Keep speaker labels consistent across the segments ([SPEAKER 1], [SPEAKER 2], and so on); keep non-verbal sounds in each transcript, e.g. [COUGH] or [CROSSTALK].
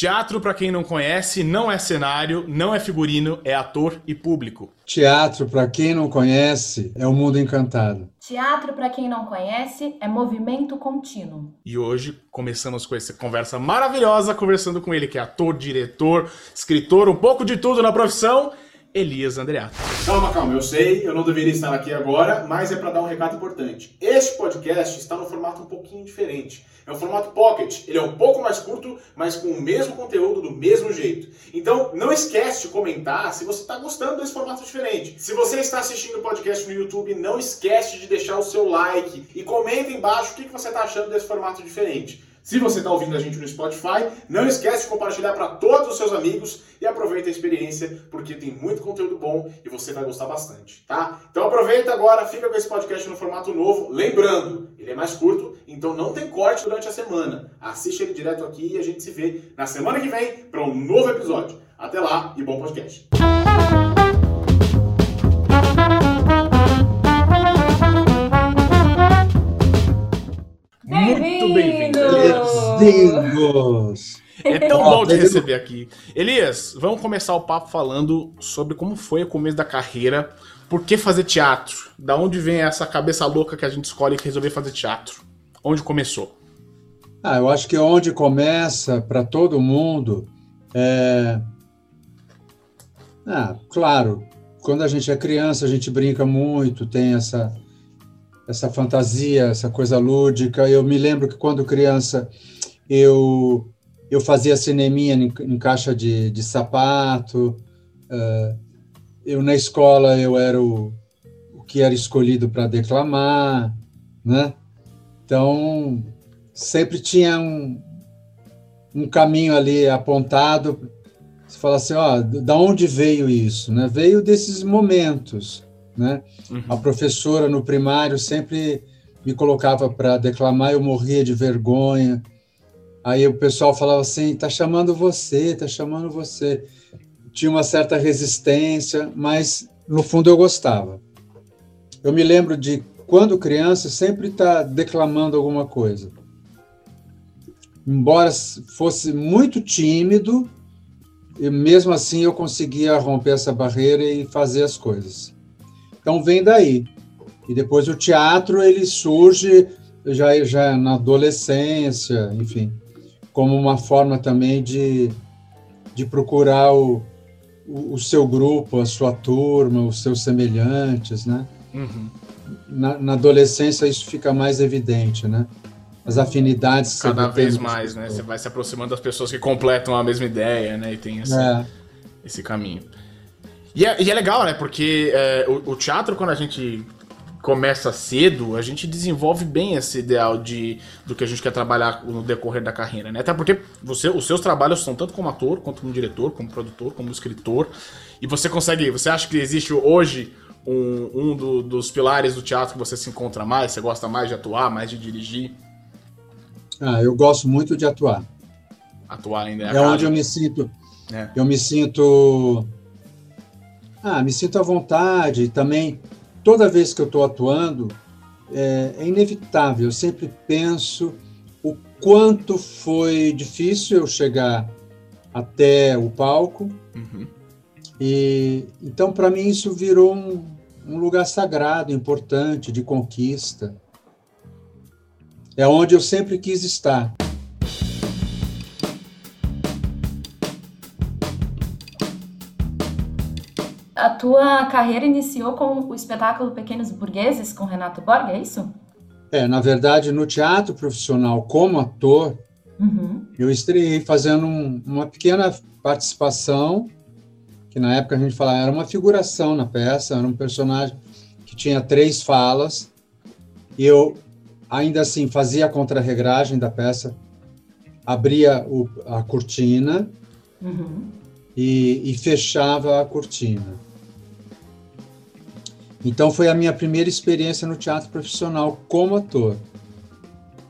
[SPEAKER 1] Teatro, para quem não conhece, não é cenário, não é figurino, é ator e público.
[SPEAKER 2] Teatro, para quem não conhece, é o um mundo encantado.
[SPEAKER 3] Teatro, para quem não conhece, é movimento contínuo.
[SPEAKER 1] E hoje começamos com essa conversa maravilhosa, conversando com ele, que é ator, diretor, escritor, um pouco de tudo na profissão Elias Andreato.
[SPEAKER 4] Calma, calma, eu sei, eu não deveria estar aqui agora, mas é para dar um recado importante. Este podcast está no formato um pouquinho diferente. É o formato pocket, ele é um pouco mais curto, mas com o mesmo conteúdo do mesmo jeito. Então, não esquece de comentar se você está gostando desse formato diferente. Se você está assistindo o podcast no YouTube, não esquece de deixar o seu like e comenta embaixo o que você está achando desse formato diferente. Se você está ouvindo a gente no Spotify, não esquece de compartilhar para todos os seus amigos e aproveita a experiência, porque tem muito conteúdo bom e você vai gostar bastante, tá? Então aproveita agora, fica com esse podcast no formato novo. Lembrando, ele é mais curto, então não tem corte durante a semana. Assiste ele direto aqui e a gente se vê na semana que vem para um novo episódio. Até lá e bom podcast.
[SPEAKER 1] Muito bem-vindo.
[SPEAKER 2] Bem-vindos!
[SPEAKER 1] É tão bom te receber aqui. Elias, vamos começar o papo falando sobre como foi o começo da carreira. Por que fazer teatro? Da onde vem essa cabeça louca que a gente escolhe que resolver fazer teatro? Onde começou?
[SPEAKER 2] Ah, eu acho que onde começa para todo mundo é. Ah, claro, quando a gente é criança, a gente brinca muito, tem essa essa fantasia, essa coisa lúdica. Eu me lembro que quando criança eu eu fazia cineminha em, em caixa de, de sapato. Uh, eu na escola eu era o, o que era escolhido para declamar, né? Então sempre tinha um, um caminho ali apontado. Você fala assim, ó, da onde veio isso, né? Veio desses momentos né? Uhum. A professora no primário sempre me colocava para declamar, eu morria de vergonha. Aí o pessoal falava assim: tá chamando você, tá chamando você. Tinha uma certa resistência, mas no fundo eu gostava. Eu me lembro de quando criança sempre estar tá declamando alguma coisa. Embora fosse muito tímido, e mesmo assim eu conseguia romper essa barreira e fazer as coisas. Então vem daí. E depois o teatro ele surge já, já na adolescência, enfim, como uma forma também de, de procurar o, o, o seu grupo, a sua turma, os seus semelhantes, né? Uhum. Na, na, adolescência isso fica mais evidente, né? As afinidades
[SPEAKER 1] que cada vez mais, né? Você vai se aproximando das pessoas que completam a mesma ideia, né? E tem esse, é. esse caminho. E é, e é legal, né? Porque é, o, o, teatro, quando a gente começa cedo, a gente desenvolve bem esse ideal de do que a gente quer trabalhar no decorrer da carreira, né? Até porque você, os seus trabalhos são tanto como ator, quanto como diretor, como produtor, como escritor. E você consegue. Você acha que existe hoje um, um do, dos pilares do teatro que você se encontra mais? Você gosta mais de atuar, mais de dirigir?
[SPEAKER 2] Ah, eu gosto muito de atuar.
[SPEAKER 1] Atuar ainda
[SPEAKER 2] é, é onde eu me sinto. É. Eu me sinto ah, me sinto à vontade. Também, toda vez que eu estou atuando, é, é, inevitável. Eu sempre penso o quanto foi difícil eu chegar até o palco. Uhum. E então, para mim, isso virou um, um lugar sagrado, importante, de conquista. É onde eu sempre quis estar.
[SPEAKER 3] A tua carreira iniciou com o espetáculo Pequenos Burgueses com Renato Borga, é isso?
[SPEAKER 2] É, na verdade, no teatro profissional como ator, uhum. eu estreiei fazendo um, uma pequena participação, que na época a gente falava era uma figuração na peça, era um personagem que tinha três falas, e eu ainda assim fazia a contrarregragem da peça, abria o, a cortina uhum. e, e fechava a cortina. Então foi a minha primeira experiência no teatro profissional como ator.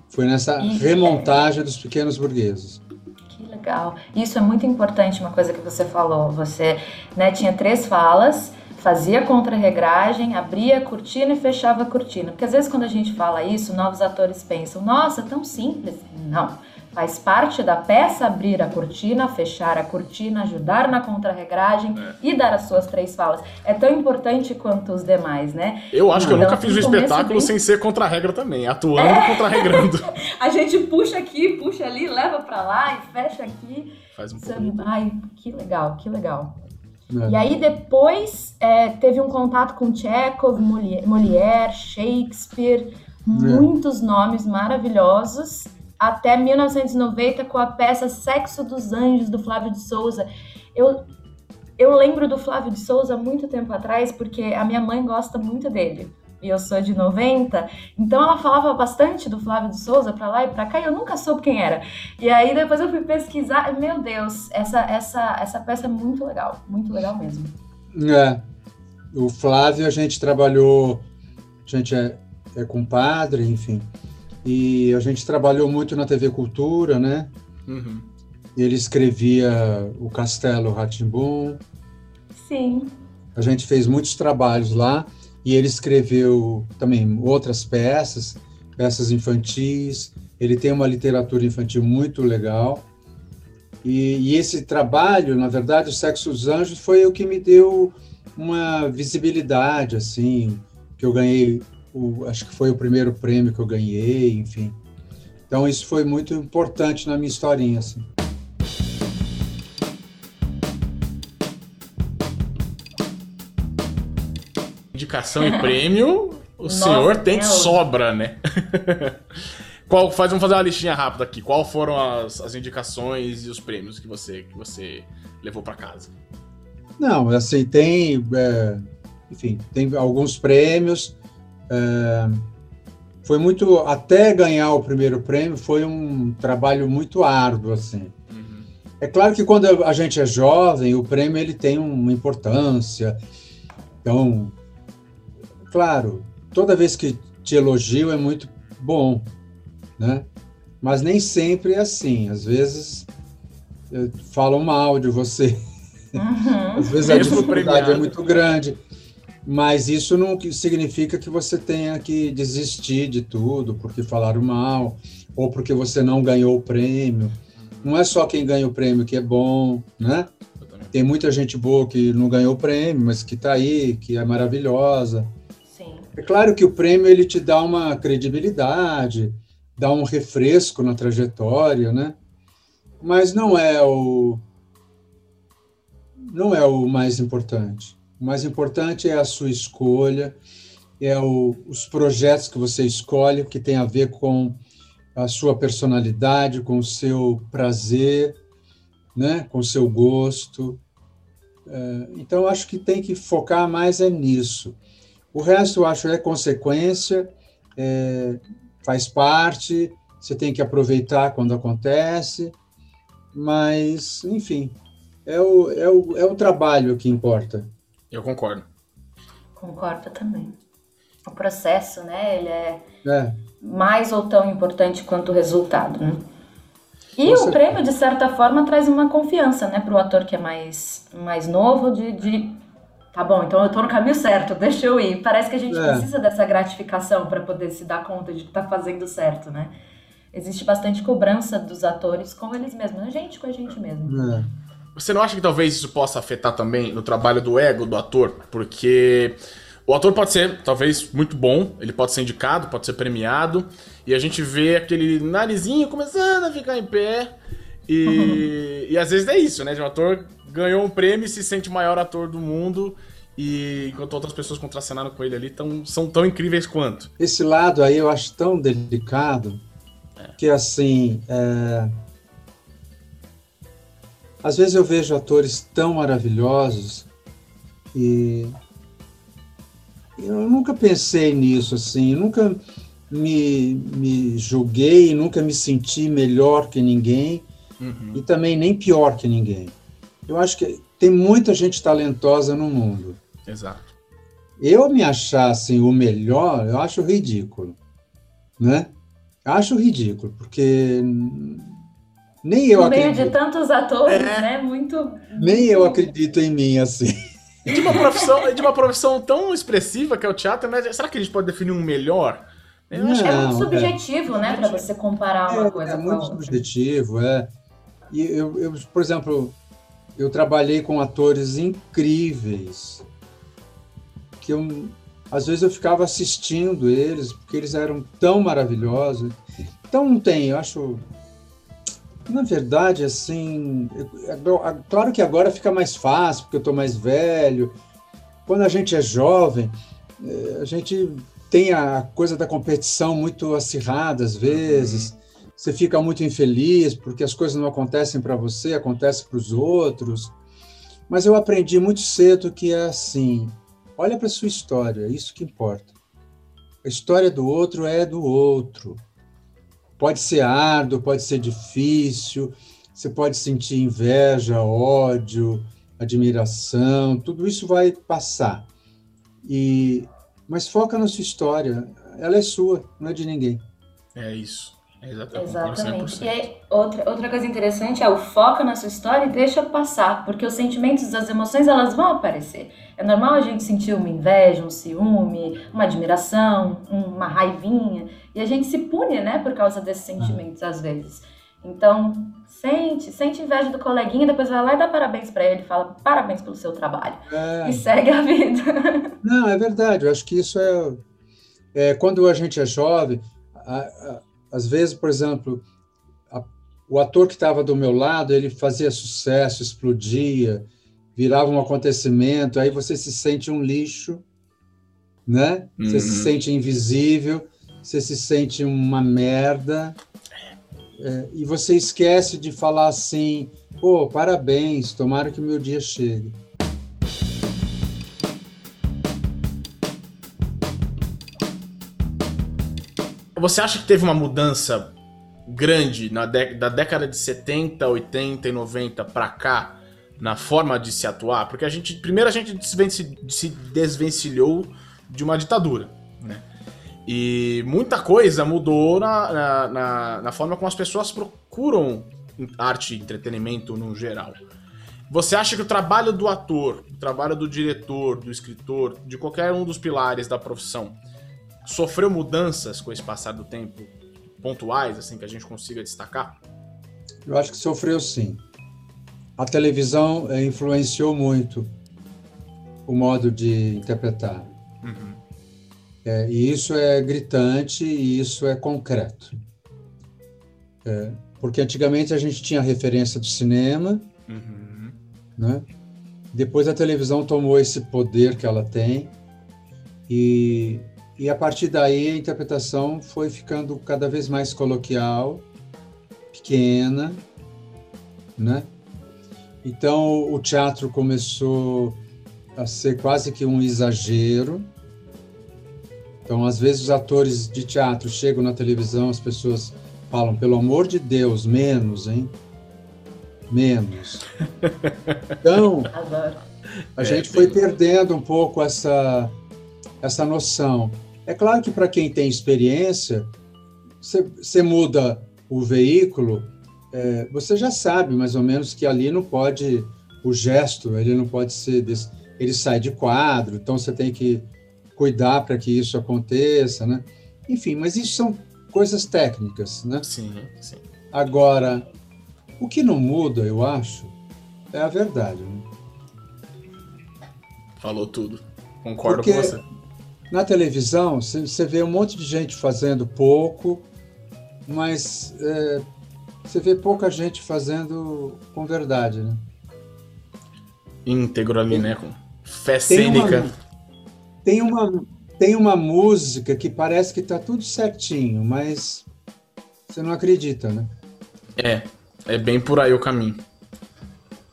[SPEAKER 2] Foi nessa remontagem dos pequenos burgueses.
[SPEAKER 3] Que legal. Isso é muito importante, uma coisa que você falou. Você né, tinha três falas, fazia contra-regragem, abria a cortina e fechava a cortina. Porque às vezes quando a gente fala isso, novos atores pensam, nossa, tão simples. Não. Faz parte da peça abrir a cortina, fechar a cortina, ajudar na contra-regragem é. e dar as suas três falas. É tão importante quanto os demais, né?
[SPEAKER 1] Eu acho que eu nunca fiz um espetáculo bem... sem ser contra-regra também, atuando é. contra-regrando. [LAUGHS]
[SPEAKER 3] a gente puxa aqui, puxa ali, leva para lá e fecha aqui.
[SPEAKER 1] Faz um pouco.
[SPEAKER 3] Ai, que legal, que legal. É. E aí depois é, teve um contato com Chekhov, Molière, Shakespeare, é. muitos nomes maravilhosos, até 1990 com a peça Sexo dos Anjos, do Flávio de Souza. Eu, eu lembro do Flávio de Souza muito tempo atrás, porque a minha mãe gosta muito dele e eu sou de 90, então ela falava bastante do Flávio de Souza para lá e para cá, e eu nunca soube quem era. E aí depois eu fui pesquisar, meu Deus, essa essa essa peça é muito legal, muito legal mesmo.
[SPEAKER 2] É. O Flávio a gente trabalhou, a gente é, é compadre, enfim. E a gente trabalhou muito na TV Cultura, né? Uhum. Ele escrevia o Castelo Ratimbum.
[SPEAKER 3] Sim.
[SPEAKER 2] A gente fez muitos trabalhos lá e ele escreveu também outras peças, peças infantis. Ele tem uma literatura infantil muito legal. E, e, esse trabalho, na verdade, o Sexo dos Anjos foi o que me deu uma visibilidade, assim, que eu ganhei, o, acho que foi o primeiro prêmio que eu ganhei, enfim. Então isso foi muito importante na minha historinha, assim.
[SPEAKER 1] indicação e prêmio, o Nossa, senhor tem de sobra, né? [LAUGHS] Qual, faz, vamos fazer uma listinha rápida aqui. Qual foram as, as indicações e os prêmios que você, que você levou para casa?
[SPEAKER 2] Não, assim, tem. É, enfim, tem alguns prêmios. É, foi muito. Até ganhar o primeiro prêmio, foi um trabalho muito árduo, assim. Uhum. É claro que quando a gente é jovem, o prêmio ele tem uma importância. Então, claro, toda vez que te elogio é muito bom, né? Mas nem sempre é assim. Às vezes falam mal de você. Uhum. Às vezes a dificuldade é muito grande. Mas isso não significa que você tenha que desistir de tudo porque falaram mal ou porque você não ganhou o prêmio. Não é só quem ganha o prêmio que é bom, né? Tem muita gente boa que não ganhou o prêmio, mas que está aí, que é maravilhosa. É claro que o prêmio ele te dá uma credibilidade, dá um refresco na trajetória, né? Mas não é o não é o mais importante. O mais importante é a sua escolha, é o, os projetos que você escolhe que tem a ver com a sua personalidade, com o seu prazer, né? Com o seu gosto. É, então acho que tem que focar mais é nisso. O resto eu acho é consequência, é, faz parte, você tem que aproveitar quando acontece, mas, enfim, é o, é o, é o trabalho que importa.
[SPEAKER 1] Eu concordo.
[SPEAKER 3] Concordo também. O processo, né, ele é, é. mais ou tão importante quanto o resultado, né? E Você... o prêmio, de certa forma, traz uma confiança, né, para o ator que é mais, mais novo, de, de Tá bom, então eu tô no caminho certo, [LAUGHS] deixa eu ir. Parece que a gente é. precisa dessa gratificação para poder se dar conta de que tá fazendo certo, né? Existe bastante cobrança dos atores com eles mesmos, a gente com a gente mesmo. É.
[SPEAKER 1] Você não acha que talvez isso possa afetar também no trabalho do ego do ator? Porque o ator pode ser, talvez, muito bom, ele pode ser indicado, pode ser premiado, e a gente vê aquele narizinho começando a ficar em pé. E, [LAUGHS] e às vezes é isso, né? De um ator ganhou um prêmio e se sente o maior ator do mundo. E enquanto outras pessoas contracenaram com ele ali tão, são tão incríveis quanto.
[SPEAKER 2] Esse lado aí eu acho tão delicado é. que assim. É... Às vezes eu vejo atores tão maravilhosos e eu nunca pensei nisso assim, nunca me, me julguei, nunca me senti melhor que ninguém uhum. e também nem pior que ninguém. Eu acho que tem muita gente talentosa no mundo.
[SPEAKER 1] Exato.
[SPEAKER 2] Eu me achar assim, o melhor, eu acho ridículo, né? Acho ridículo, porque nem eu
[SPEAKER 3] no
[SPEAKER 2] acredito.
[SPEAKER 3] Meio de tantos atores, é. né? Muito.
[SPEAKER 2] Nem eu acredito em mim assim.
[SPEAKER 1] de uma profissão, de uma profissão tão expressiva que é o teatro, né? Será que a gente pode definir um melhor?
[SPEAKER 3] Eu não, é muito subjetivo, é. né, para você comparar uma
[SPEAKER 2] é,
[SPEAKER 3] coisa
[SPEAKER 2] é
[SPEAKER 3] com
[SPEAKER 2] a outra. É muito subjetivo, é. E eu, eu, por exemplo, eu trabalhei com atores incríveis que eu às vezes eu ficava assistindo eles porque eles eram tão maravilhosos. Então não tem, eu acho na verdade, assim, claro que agora fica mais fácil, porque eu estou mais velho. Quando a gente é jovem, eh, a gente tem a coisa da competição muito acirrada às vezes. Uhum. Você fica muito infeliz porque as coisas não acontecem para você, acontecem para os outros. Mas eu aprendi muito cedo que é assim: olha para sua história, é isso que importa. A história do outro é do outro. Pode ser árduo, pode ser difícil, você pode sentir inveja, ódio, admiração, tudo isso vai passar. E mas foca na sua história, ela é sua, não é de ninguém.
[SPEAKER 1] É isso.
[SPEAKER 3] Exatamente. Exatamente. E aí, outra, outra coisa interessante é o foca na sua história e deixa passar, porque os sentimentos, as emoções, elas vão aparecer. É normal a gente sentir uma inveja, um ciúme, uma admiração, uma raivinha, e a gente se pune, né, por causa desses sentimentos, às vezes. Então, sente, sente inveja do coleguinha, depois vai lá e dá parabéns para ele, fala parabéns pelo seu trabalho. É. E segue a vida.
[SPEAKER 2] Não, é verdade, eu acho que isso é. é quando a gente é jovem, a, a às vezes, por exemplo, a, o ator que estava do meu lado, ele fazia sucesso, explodia, virava um acontecimento, aí você se sente um lixo, né? Você uhum. se sente invisível, você se sente uma merda, é, e você esquece de falar assim, pô, parabéns, tomara que o meu dia chegue.
[SPEAKER 1] Você acha que teve uma mudança grande na da década de 70, 80 e 90 para cá na forma de se atuar? Porque a gente primeiro a gente se desvencilhou de uma ditadura, né? E muita coisa mudou na, na, na, na forma como as pessoas procuram arte e entretenimento no geral. Você acha que o trabalho do ator, o trabalho do diretor, do escritor, de qualquer um dos pilares da profissão, sofreu mudanças com esse passar do tempo pontuais, assim, que a gente consiga destacar?
[SPEAKER 2] Eu acho que sofreu sim. A televisão é, influenciou muito o modo de interpretar. Uhum. É, e isso é gritante e isso é concreto. É, porque antigamente a gente tinha referência do cinema, uhum. né? depois a televisão tomou esse poder que ela tem e e a partir daí a interpretação foi ficando cada vez mais coloquial, pequena, né? Então o teatro começou a ser quase que um exagero. Então, às vezes, os atores de teatro chegam na televisão, as pessoas falam, pelo amor de Deus, menos, hein? Menos. [LAUGHS] Então, a gente foi perdendo um pouco essa, essa noção. É claro que para quem tem experiência, você muda o veículo, é, você já sabe mais ou menos que ali não pode, o gesto, ele não pode ser, desse, ele sai de quadro, então você tem que cuidar para que isso aconteça, né? Enfim, mas isso são coisas técnicas, né?
[SPEAKER 1] Sim, sim.
[SPEAKER 2] Agora, o que não muda, eu acho, é a verdade. Né?
[SPEAKER 1] Falou tudo. Concordo Porque, com você.
[SPEAKER 2] Na televisão, você vê um monte de gente fazendo pouco, mas é, você vê pouca gente fazendo com verdade, né?
[SPEAKER 1] Íntegro ali, né? Com fé cênica.
[SPEAKER 2] Tem uma, tem uma música que parece que tá tudo certinho, mas você não acredita, né?
[SPEAKER 1] É, é bem por aí o caminho.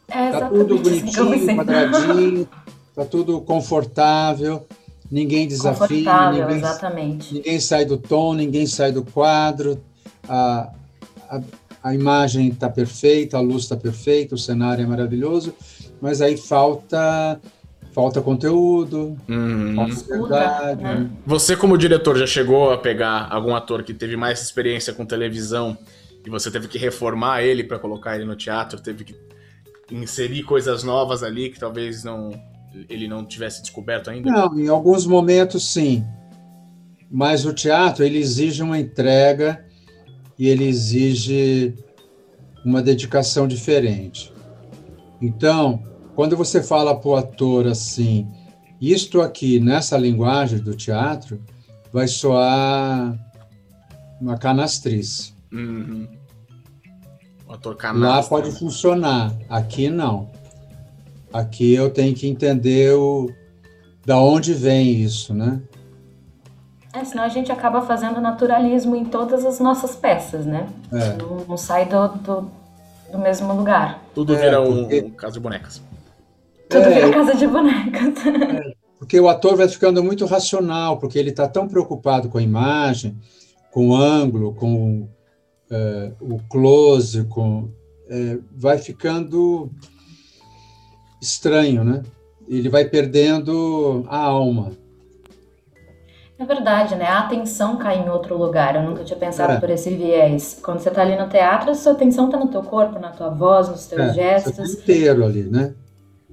[SPEAKER 3] É
[SPEAKER 2] tá tudo bonitinho, quadradinho, tá tudo confortável ninguém desafia, ninguém,
[SPEAKER 3] exatamente.
[SPEAKER 2] ninguém sai do tom, ninguém sai do quadro, a, a, a imagem está perfeita, a luz está perfeita, o cenário é maravilhoso, mas aí falta falta conteúdo, hum. falta verdade. Né?
[SPEAKER 1] Você como diretor já chegou a pegar algum ator que teve mais experiência com televisão e você teve que reformar ele para colocar ele no teatro, teve que inserir coisas novas ali que talvez não ele não tivesse descoberto ainda?
[SPEAKER 2] Não, em alguns momentos sim. Mas o teatro ele exige uma entrega e ele exige uma dedicação diferente. Então, quando você fala para o ator assim, isto aqui nessa linguagem do teatro vai soar uma canastrice.
[SPEAKER 1] Uhum.
[SPEAKER 2] O ator canastra. Lá pode funcionar, aqui não. Aqui eu tenho que entender o, da onde vem isso, né?
[SPEAKER 3] É, senão a gente acaba fazendo naturalismo em todas as nossas peças, né? É. Não, não, sai do, do, do, mesmo lugar.
[SPEAKER 1] Tudo é, vira porque... um, casa de bonecas.
[SPEAKER 3] Tudo é, vira casa de bonecas. [LAUGHS]
[SPEAKER 2] É, porque o ator vai ficando muito racional, porque ele está tão preocupado com a imagem, com o ângulo, com é, o close, com, é, vai ficando estranho, né? Ele vai perdendo a alma.
[SPEAKER 3] É verdade, né? A atenção cai em outro lugar. Eu nunca tinha pensado é. por esse viés. Quando você está ali no teatro, a sua atenção está no teu corpo, na tua voz, nos teus é, gestos.
[SPEAKER 2] Tá inteiro ali, né?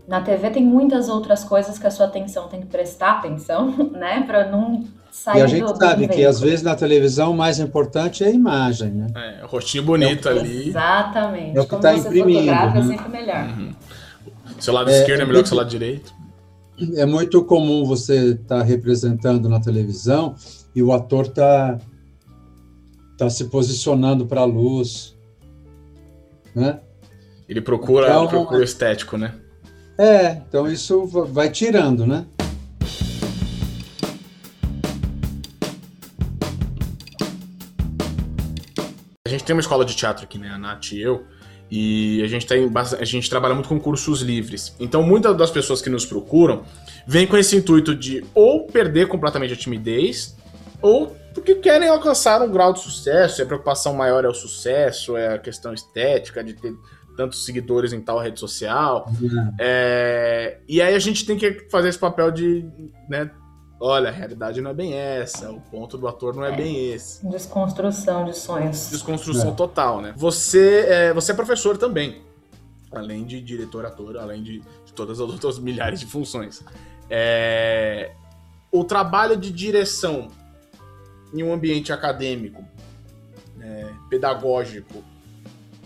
[SPEAKER 3] Na TV tem muitas outras coisas que a sua atenção tem que prestar atenção, [LAUGHS] né? Para não sair
[SPEAKER 2] E a gente do, sabe do que às vezes na televisão o mais importante é a imagem, né?
[SPEAKER 1] É, o rostinho bonito
[SPEAKER 3] é
[SPEAKER 1] ali.
[SPEAKER 3] Exatamente.
[SPEAKER 2] É o que está imprimindo.
[SPEAKER 3] Fotografa é né? é sempre melhor. Uhum.
[SPEAKER 1] Seu lado é, esquerdo é melhor que seu lado direito
[SPEAKER 2] é muito comum você estar tá representando na televisão e o ator tá tá se posicionando para a luz, né?
[SPEAKER 1] Ele procura, então, procura o estético, né?
[SPEAKER 2] É, então isso vai tirando, né?
[SPEAKER 1] A gente tem uma escola de teatro aqui, né? A Nath e eu. E a gente, tem, a gente trabalha muito com cursos livres. Então, muitas das pessoas que nos procuram vêm com esse intuito de ou perder completamente a timidez, ou porque querem alcançar um grau de sucesso. E a preocupação maior é o sucesso, é a questão estética, de ter tantos seguidores em tal rede social. Uhum. É, e aí a gente tem que fazer esse papel de né, olha, a realidade não é bem essa, o ponto do ator não é, é. bem esse.
[SPEAKER 3] Desconstrução de sonhos.
[SPEAKER 1] Desconstrução é. total, né? Você é, você é professor também, além de diretor, ator, além de, de todas as [LAUGHS] outras milhares de funções. É, o trabalho de direção em um ambiente acadêmico, é, pedagógico,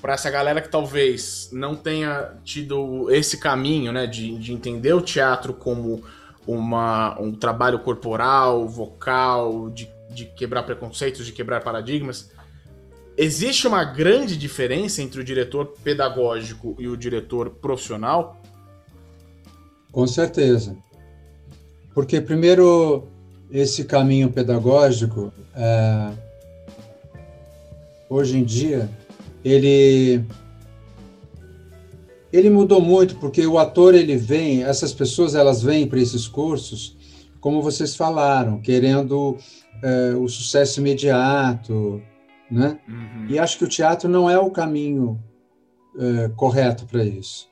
[SPEAKER 1] para essa galera que talvez não tenha tido esse caminho, né, de, de entender o teatro como uma, um trabalho corporal, vocal, de, de quebrar preconceitos, de quebrar paradigmas. Existe uma grande diferença entre o diretor pedagógico e o diretor profissional?
[SPEAKER 2] Com certeza. Porque, primeiro, esse caminho pedagógico, é, hoje em dia, ele ele mudou muito porque o ator ele vem, essas pessoas elas vêm para esses cursos, como vocês falaram, querendo é, o sucesso imediato, né? Uhum. E acho que o teatro não é o caminho é, correto para isso,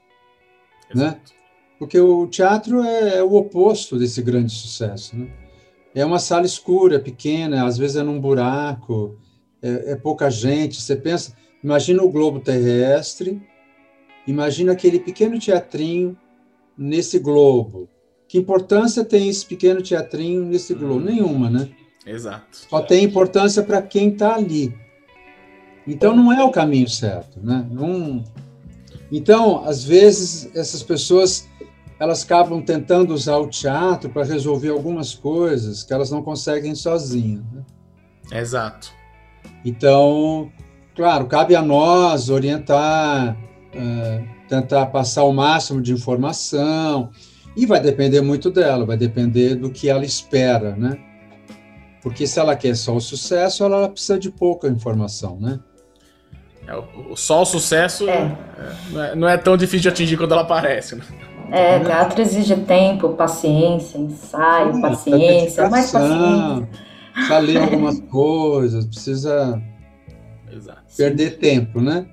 [SPEAKER 2] né? Exato. né? Porque o teatro é, é, o oposto desse grande sucesso, né? É uma sala escura, pequena, às vezes é num buraco, é, é pouca gente. Você pensa, imagina o globo terrestre Imagina aquele pequeno teatrinho nesse globo. Que importância tem esse pequeno teatrinho nesse globo? Hum. Nenhuma, né?
[SPEAKER 1] Exato.
[SPEAKER 2] Só tem importância para quem está ali. Então não é o caminho certo, né? Não... Então, às vezes essas pessoas elas acabam tentando usar o teatro para resolver algumas coisas que elas não conseguem sozinhas. Né?
[SPEAKER 1] Exato.
[SPEAKER 2] Então, claro, cabe a nós orientar, é, tentar passar o máximo de informação, e vai depender muito dela, vai depender do que ela espera, né? Porque se ela quer só o sucesso, ela precisa de pouca informação, né?
[SPEAKER 1] É, só o sucesso é. Não, é, não, é, tão difícil de atingir quando ela aparece, né?
[SPEAKER 3] É, teatro exige tempo, paciência, ensaio, Sim, paciência, mais paciência.
[SPEAKER 2] Precisa ler algumas coisas, precisa Exato. perder tempo, né?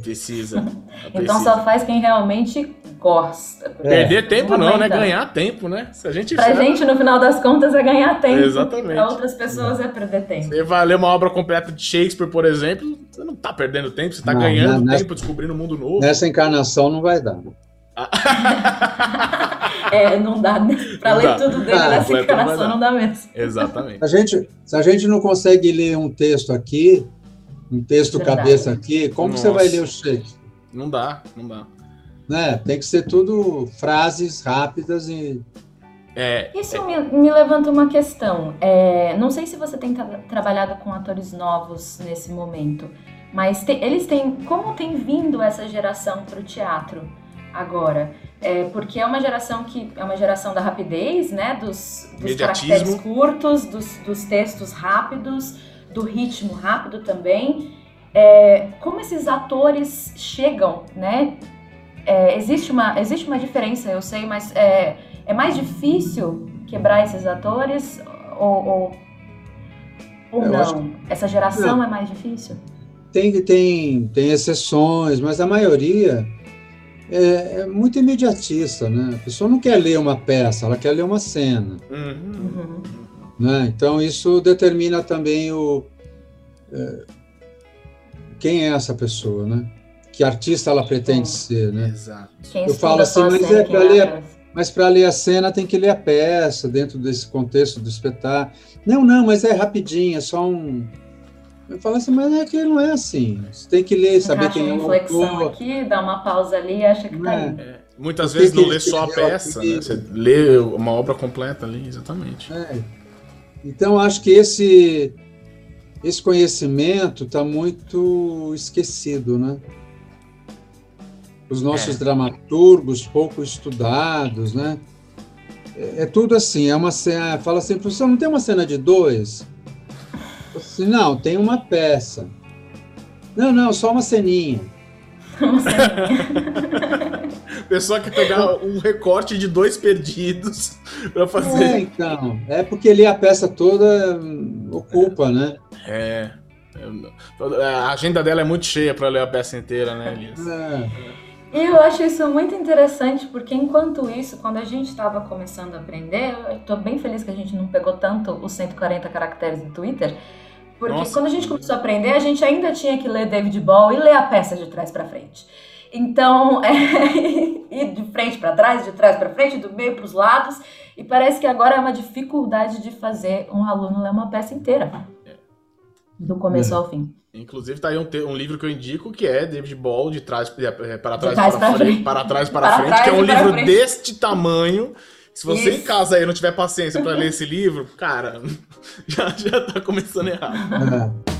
[SPEAKER 1] Precisa. [LAUGHS]
[SPEAKER 3] então só faz quem realmente gosta.
[SPEAKER 1] Perder tempo não, né? Ganhar tempo, né? Se a gente
[SPEAKER 3] pra gente, no final das contas, é ganhar tempo.
[SPEAKER 1] Exatamente.
[SPEAKER 3] Pra outras pessoas é perder tempo.
[SPEAKER 1] Você vai ler uma obra completa de Shakespeare, por exemplo, você não tá perdendo tempo, você tá não, ganhando nessa, tempo, descobrindo um mundo novo.
[SPEAKER 2] Nessa encarnação não vai dar. [LAUGHS]
[SPEAKER 3] é, não dá para ler tudo dele ah, nessa encarnação, não dá mesmo.
[SPEAKER 1] Exatamente.
[SPEAKER 2] A gente, se a gente não consegue ler um texto aqui, um texto Verdade. cabeça aqui, como Nossa. você vai ler o Shakespeare?
[SPEAKER 1] Não dá, não dá.
[SPEAKER 2] Né? Tem que ser tudo frases rápidas e.
[SPEAKER 3] É, Isso é... Me, me, levanta uma questão. É, não sei se você tem tra trabalhado com atores novos nesse momento, mas te, eles têm. Como tem vindo essa geração para o teatro agora? É, porque é uma geração que é uma geração da rapidez, né? Dos, dos caracteres curtos, dos, dos textos rápidos do ritmo rápido também. É, como esses atores chegam, né? É, existe, uma, existe uma diferença, eu sei, mas é, é mais difícil quebrar esses atores ou, ou, ou não? Essa geração não. é mais difícil?
[SPEAKER 2] Tem, tem, tem exceções, mas a maioria é, é, muito imediatista, né? A pessoa não quer ler uma peça, ela quer ler uma cena. Uhum. Uhum. Né? Então, isso determina também o, é, quem é essa pessoa, né? Que artista ela pretende ser, né? Exato.
[SPEAKER 3] Quem
[SPEAKER 2] Eu falo assim, mas é para ler, mas para ler a cena tem que ler a peça dentro desse contexto do espetáculo. Não, não, mas é rapidinho, é só um. Eu falo assim, mas é que não é assim. Você tem que ler, saber quem é o
[SPEAKER 3] autor. aqui, dá uma pausa ali e acha que tá é.
[SPEAKER 1] É, muitas vezes não lê só a peça, né? Você lê uma obra completa ali, exatamente.
[SPEAKER 2] É. Então, acho que esse, esse conhecimento está muito esquecido, né? Os nossos é. dramaturgos pouco estudados, né? É, é, tudo assim, é uma cena, fala assim, professor, não tem uma cena de dois? Assim, não, tem uma peça. Não, não, só uma ceninha. [LAUGHS] Uma
[SPEAKER 1] ceninha. Pessoa que pegar um recorte de dois perdidos [LAUGHS] para fazer.
[SPEAKER 2] É, então. É porque ali a peça toda ocupa, né?
[SPEAKER 1] É. A agenda dela é muito cheia para ler a peça inteira, né, Elias?
[SPEAKER 3] É. E eu acho isso muito interessante, porque enquanto isso, quando a gente estava começando a aprender, eu estou bem feliz que a gente não pegou tanto os 140 caracteres do Twitter, porque Nossa. quando a gente começou a aprender, a gente ainda tinha que ler David Ball e ler a peça de trás para frente. Então, [LAUGHS] é, ir de frente para trás, de trás para frente, do meio para os lados, e parece que agora é uma dificuldade de fazer um aluno ler uma peça inteira do começo é. ao fim.
[SPEAKER 1] Inclusive, tá aí um, um, livro que eu indico que é David Ball, de trás é, é, para trás, trás para, frente, frente, para trás para, para frente, trás que é um livro frente. deste tamanho. Se você Isso. em casa aí não tiver paciência para ler esse livro, cara, [LAUGHS] já, já tá começando errado.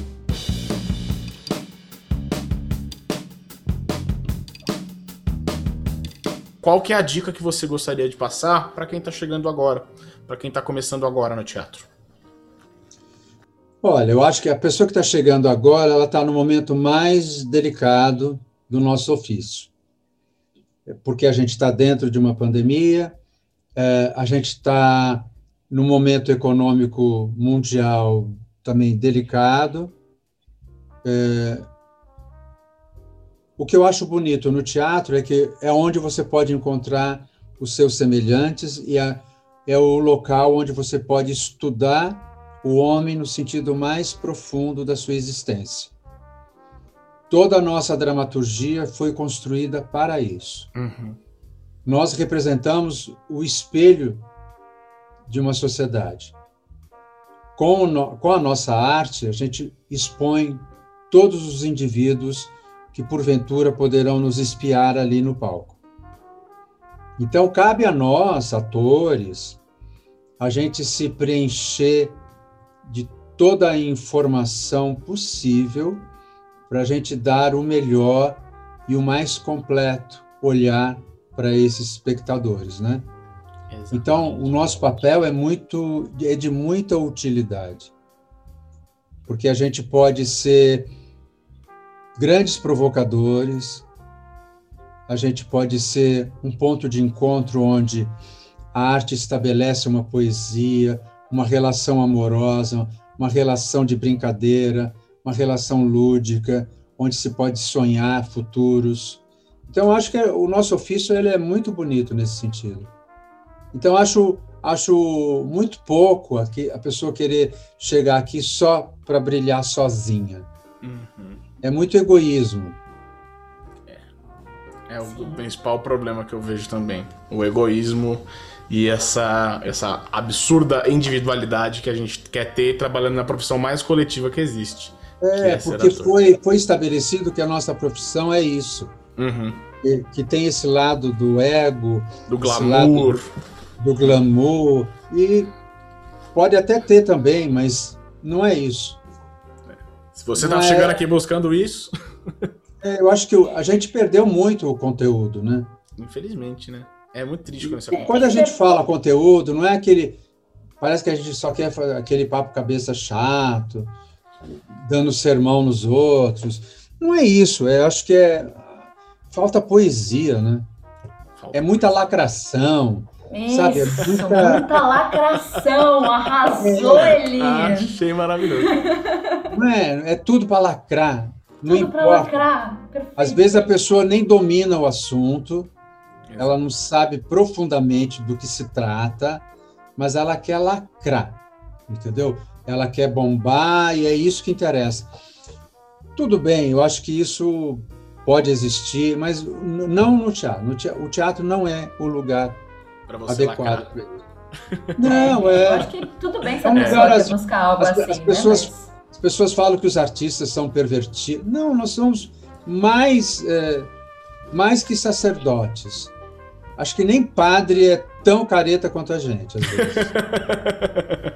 [SPEAKER 1] Qual que é a dica que você gostaria de passar para quem está chegando agora, para quem está começando agora no teatro?
[SPEAKER 2] Olha, eu acho que a pessoa que está chegando agora, ela está no momento mais delicado do nosso ofício, porque a gente está dentro de uma pandemia, é, a gente está num momento econômico mundial também delicado. É, o que eu acho bonito no teatro é que é onde você pode encontrar os seus semelhantes e é, é o local onde você pode estudar o homem no sentido mais profundo da sua existência. Toda a nossa dramaturgia foi construída para isso. Uhum. Nós representamos o espelho de uma sociedade. Com, no, com a nossa arte, a gente expõe todos os indivíduos que porventura poderão nos espiar ali no palco. Então, cabe a nós, atores, a gente se preencher de toda a informação possível para a gente dar o melhor e o mais completo olhar para esses espectadores, né? Exatamente. Então, o nosso papel é muito é de muita utilidade. Porque a gente pode ser grandes provocadores, a gente pode ser um ponto de encontro onde a arte estabelece uma poesia, uma relação amorosa, uma relação de brincadeira, uma relação lúdica, onde se pode sonhar futuros. Então, acho que o nosso ofício ele é muito bonito nesse sentido. Então, acho, acho muito pouco aqui, a pessoa querer chegar aqui só para brilhar sozinha. Uhum. É muito egoísmo.
[SPEAKER 1] É. É o Sim. principal problema que eu vejo também. O egoísmo e essa, essa absurda individualidade que a gente quer ter trabalhando na profissão mais coletiva que existe.
[SPEAKER 2] É, que é porque foi, foi estabelecido que a nossa profissão é isso.
[SPEAKER 1] Uhum.
[SPEAKER 2] Que, que, tem esse lado do ego,
[SPEAKER 1] do glamour.
[SPEAKER 2] do glamour. E pode até ter também, mas não é isso.
[SPEAKER 1] Se você está chegando é... aqui buscando isso.
[SPEAKER 2] é, eu acho que a gente perdeu muito o conteúdo, né?
[SPEAKER 1] Infelizmente, né? É muito triste quando isso.
[SPEAKER 2] Quando a gente fala conteúdo, não é aquele. Parece que a gente só quer aquele papo cabeça chato, dando sermão nos outros. Não é isso. É, acho que é. Falta poesia, né? Falta. É muita lacração. Isso, sabe? É
[SPEAKER 3] muita... muita lacração, arrasou, é. Elias. Ah,
[SPEAKER 1] achei maravilhoso.
[SPEAKER 2] É, é tudo para lacrar. Não
[SPEAKER 3] tudo
[SPEAKER 2] importa.
[SPEAKER 3] Lacrar.
[SPEAKER 2] Às vezes a pessoa nem domina o assunto, ela não sabe profundamente do que se trata, mas ela quer lacrar, entendeu? Ela quer bombar e é isso que interessa. Tudo bem, eu acho que isso pode existir, mas não no teatro. No teatro o teatro não é o lugar adequado para isso. Não, é.
[SPEAKER 3] Eu acho que tudo bem se a pessoa quer buscar algo
[SPEAKER 2] as,
[SPEAKER 3] assim.
[SPEAKER 2] As pessoas, né? mas... as pessoas falam que os artistas são pervertidos. Não, nós somos mais, é, mais que sacerdotes. Acho que nem padre é tão careta quanto a gente, às vezes. [LAUGHS]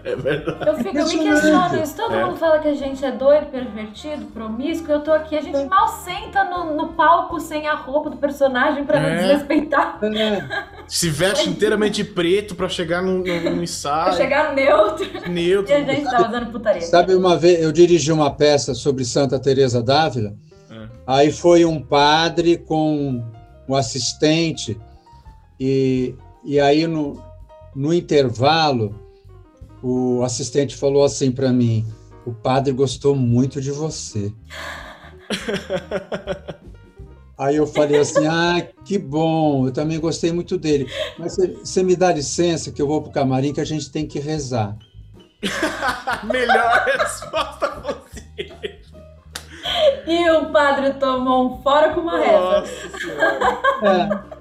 [SPEAKER 1] é verdade.
[SPEAKER 3] Eu fico, eu me questiono isso. Todo é. mundo fala que a gente é doido, pervertido, promíscuo. Eu tô aqui, a gente é. mal senta no, no, palco sem a roupa do personagem pra não é. desrespeitar.
[SPEAKER 1] É. Se veste inteiramente preto pra chegar no, no, no ensaio.
[SPEAKER 3] Pra chegar neutro.
[SPEAKER 1] Neutro.
[SPEAKER 3] E a gente tá usando putaria.
[SPEAKER 2] Sabe, uma vez eu dirigi uma peça sobre Santa Teresa d'Ávila. É. Aí foi um padre com um assistente e, e aí, no, no intervalo, o assistente falou assim para mim: o padre gostou muito de você. [LAUGHS] Aí eu falei assim: ah, que bom, eu também gostei muito dele. Mas você me dá licença que eu vou para o camarim que a gente tem que rezar. [LAUGHS]
[SPEAKER 1] Melhor resposta possível.
[SPEAKER 3] E o padre tomou um fora com uma reza.
[SPEAKER 2] É.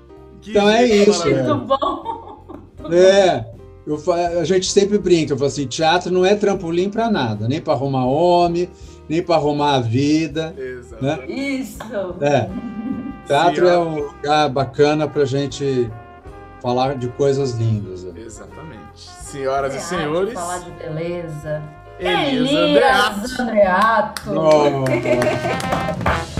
[SPEAKER 2] Então é isso.
[SPEAKER 3] Muito é. bom.
[SPEAKER 2] É. Eu, a gente sempre brinca, eu falo assim, teatro não é trampolim para nada, nem para arrumar homem, nem para arrumar a vida.
[SPEAKER 1] Exato.
[SPEAKER 2] Né?
[SPEAKER 3] Isso.
[SPEAKER 2] É. Teatro Sim, é um lugar bacana para gente falar de coisas lindas.
[SPEAKER 1] Né? Exatamente. Senhoras e senhores.
[SPEAKER 3] Falar de beleza.
[SPEAKER 1] Elias, Elias Andreato.
[SPEAKER 3] Andreato. Oh. [LAUGHS]